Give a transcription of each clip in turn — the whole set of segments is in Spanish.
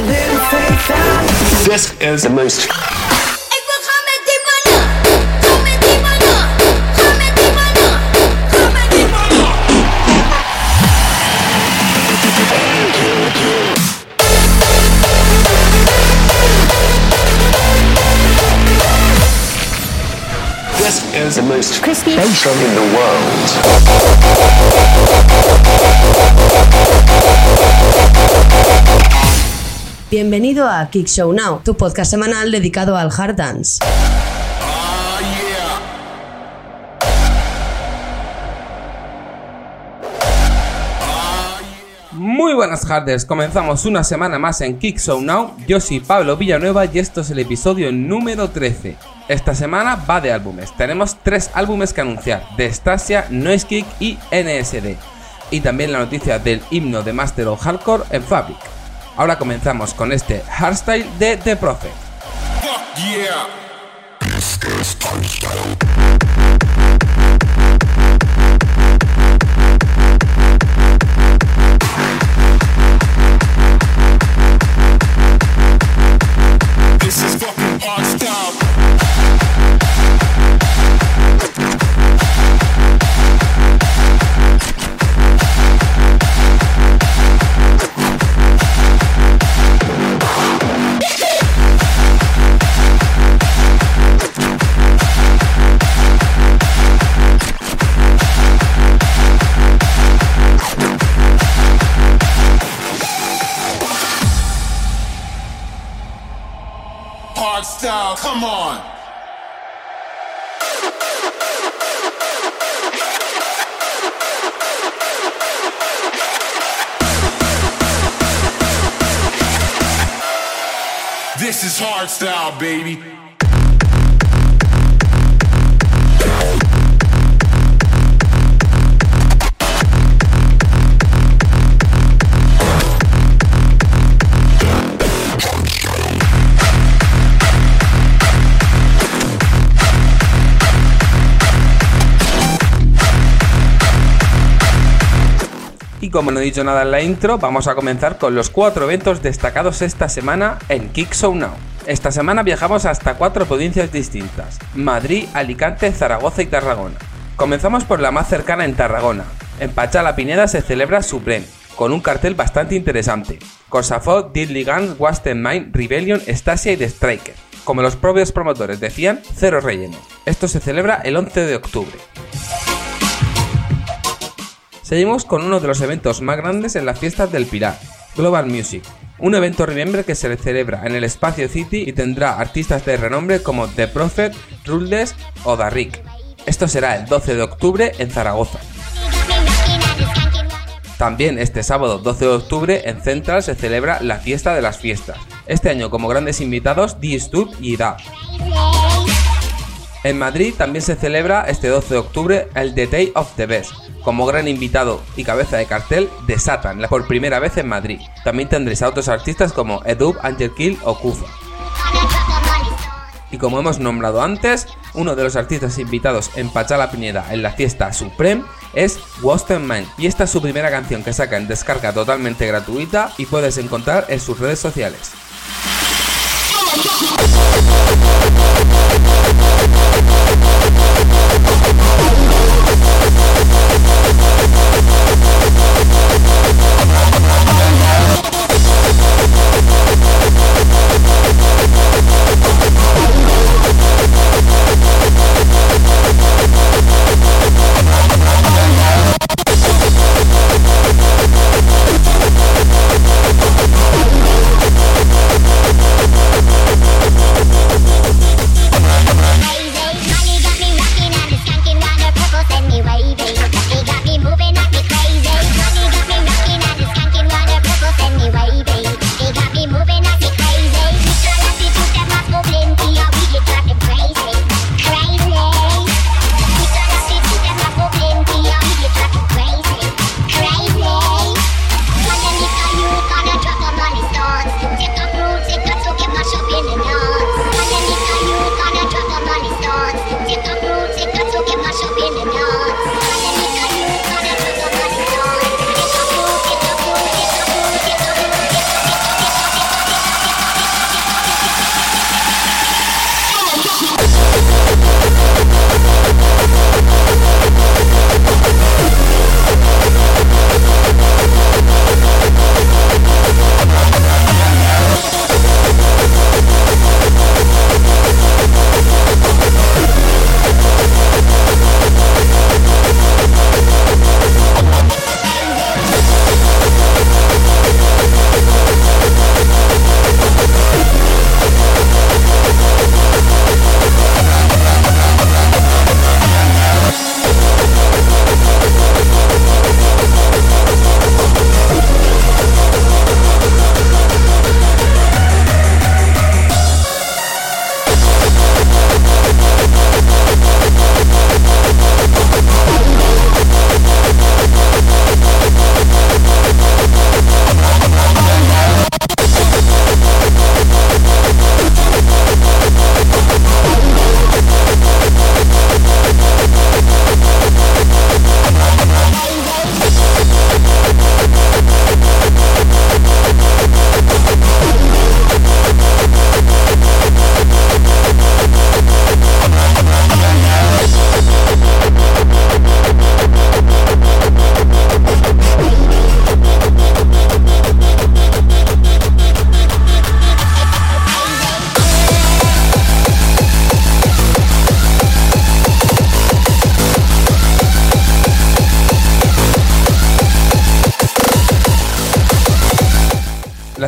This is the most This is the most crispy station in the world. Bienvenido a Kick Show Now, tu podcast semanal dedicado al hard dance. Muy buenas harders, comenzamos una semana más en Kick Show Now. Yo soy Pablo Villanueva y esto es el episodio número 13. Esta semana va de álbumes. Tenemos tres álbumes que anunciar: de Stasia, Noise Kick y NSD. Y también la noticia del himno de Master of Hardcore en Fabric. Ahora comenzamos con este hardstyle de The Prophet. Hard style, come on. This is hard style, baby. Como no he dicho nada en la intro, vamos a comenzar con los cuatro eventos destacados esta semana en Kick Show Now. Esta semana viajamos hasta cuatro provincias distintas: Madrid, Alicante, Zaragoza y Tarragona. Comenzamos por la más cercana en Tarragona. En Pachala Pineda se celebra Supreme, con un cartel bastante interesante. Cosafot, Diddley Guns, Wasted Mind, Rebellion, Stasia y The Striker. Como los propios promotores decían, cero relleno. Esto se celebra el 11 de octubre. Seguimos con uno de los eventos más grandes en las fiestas del Pilar, Global Music, un evento Remember que se celebra en el Espacio City y tendrá artistas de renombre como The Prophet, Ruldes o Darrik. Esto será el 12 de octubre en Zaragoza. También este sábado 12 de octubre en Central se celebra la fiesta de las fiestas. Este año como grandes invitados D-Stub y Da. En Madrid también se celebra este 12 de octubre el The Day of the Best, como gran invitado y cabeza de cartel de Satan, por primera vez en Madrid. También tendréis a otros artistas como Edub, Angel Kill o Kufa. Y como hemos nombrado antes, uno de los artistas invitados en Pachala Pineda en la fiesta Supreme es Wasted Mind. Y esta es su primera canción que saca en descarga totalmente gratuita y puedes encontrar en sus redes sociales.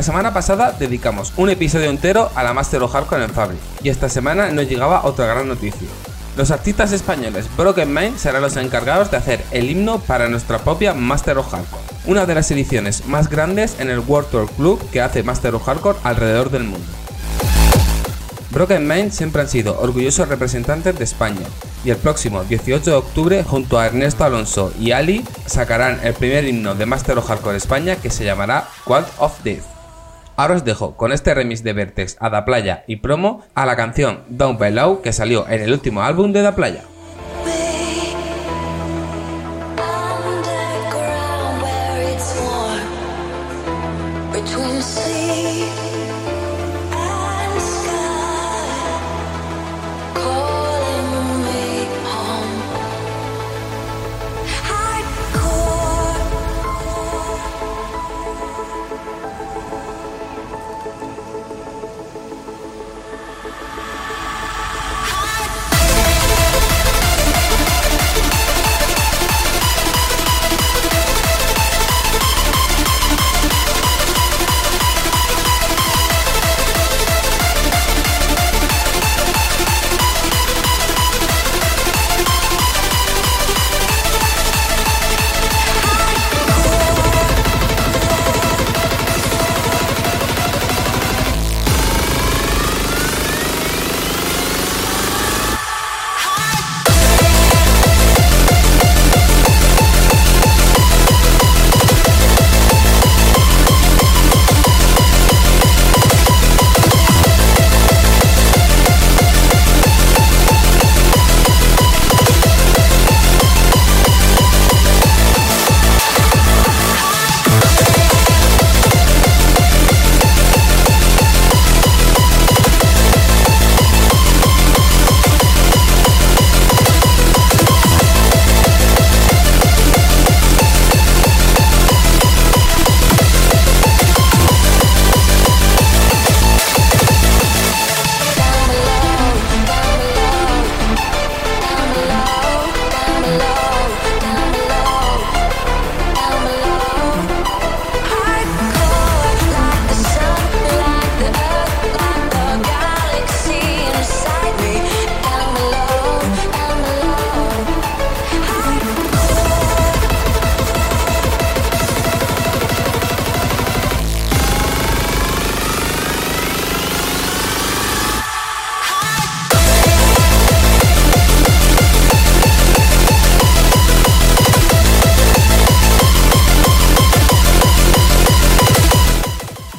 La semana pasada dedicamos un episodio entero a la Master of Hardcore en Fabric, y esta semana nos llegaba otra gran noticia. Los artistas españoles Broken Mind serán los encargados de hacer el himno para nuestra propia Master of Hardcore, una de las ediciones más grandes en el World Tour Club que hace Master of Hardcore alrededor del mundo. Broken Mind siempre han sido orgullosos representantes de España y el próximo 18 de octubre junto a Ernesto Alonso y Ali sacarán el primer himno de Master of Hardcore España que se llamará Quad of Death. Ahora os dejo con este remix de Vertex a Da Playa y promo a la canción Down by Low que salió en el último álbum de Da Playa.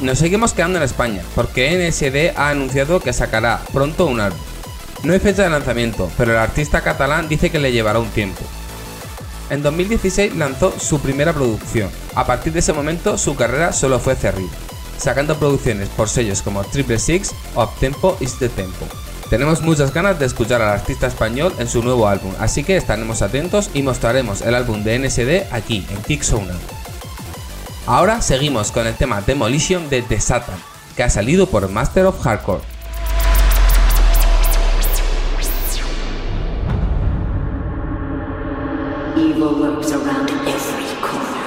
Nos seguimos quedando en España, porque NSD ha anunciado que sacará pronto un álbum. No hay fecha de lanzamiento, pero el artista catalán dice que le llevará un tiempo. En 2016 lanzó su primera producción. A partir de ese momento su carrera solo fue arriba, sacando producciones por sellos como Triple Six o Uptempo is the Tempo. Tenemos muchas ganas de escuchar al artista español en su nuevo álbum, así que estaremos atentos y mostraremos el álbum de NSD aquí en Kicksona. Ahora seguimos con el tema Demolition de The Satan, que ha salido por Master of Hardcore. Evil lurks around every corner.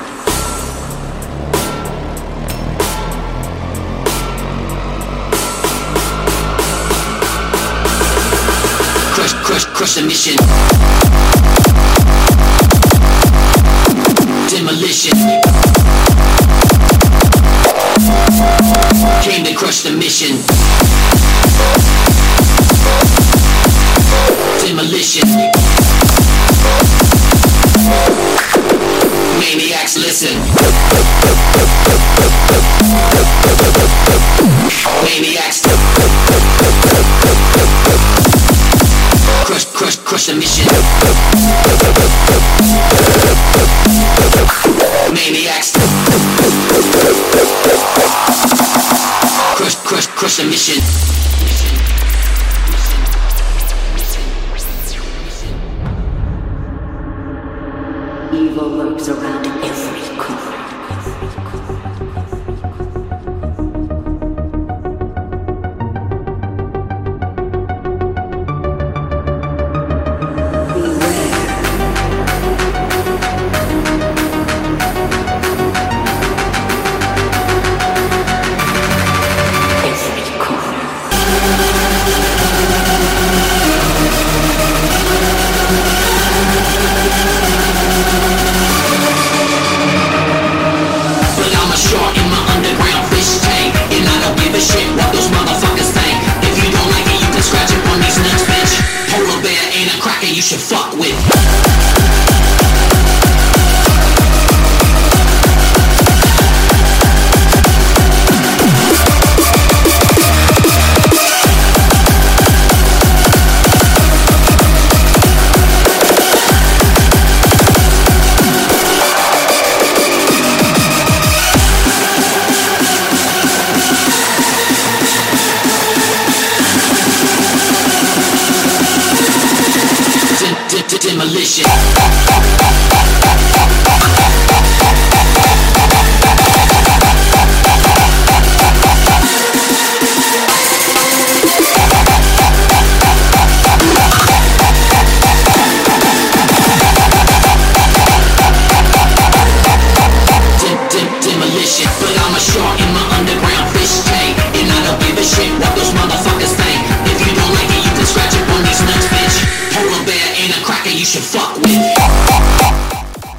Crush, crush, crush the mission. Demolition. Came to crush the mission. Demolition. Maniacs, listen. Maniacs. Crush, crush, crush the mission. Maniacs. Crush, crush, crush the mission.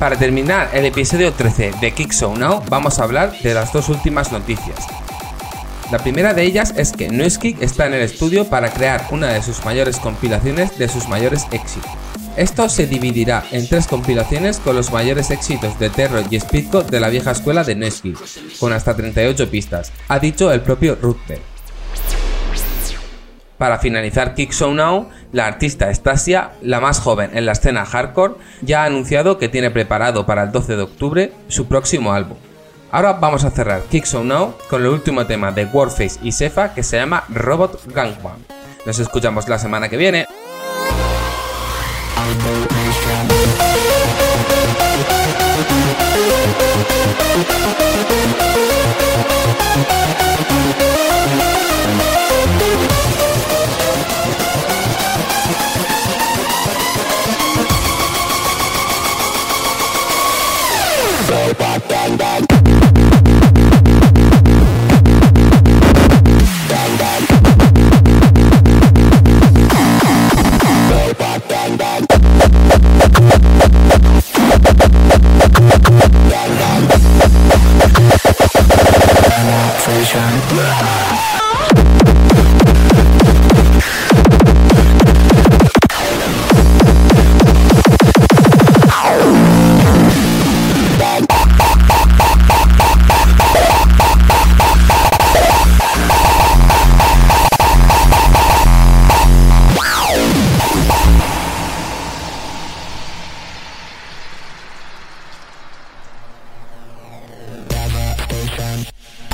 Para terminar el episodio 13 de Kick Show Now, vamos a hablar de las dos últimas noticias. La primera de ellas es que Noisekick está en el estudio para crear una de sus mayores compilaciones de sus mayores éxitos. Esto se dividirá en tres compilaciones con los mayores éxitos de Terror y Speedcore de la vieja escuela de Noisekick, con hasta 38 pistas, ha dicho el propio Rutger. Para finalizar Kick Now, la artista Stasia, la más joven en la escena hardcore, ya ha anunciado que tiene preparado para el 12 de octubre su próximo álbum. Ahora vamos a cerrar Kick Show Now con el último tema de Warface y Sefa que se llama Robot Gangbang. Nos escuchamos la semana que viene. Yeah.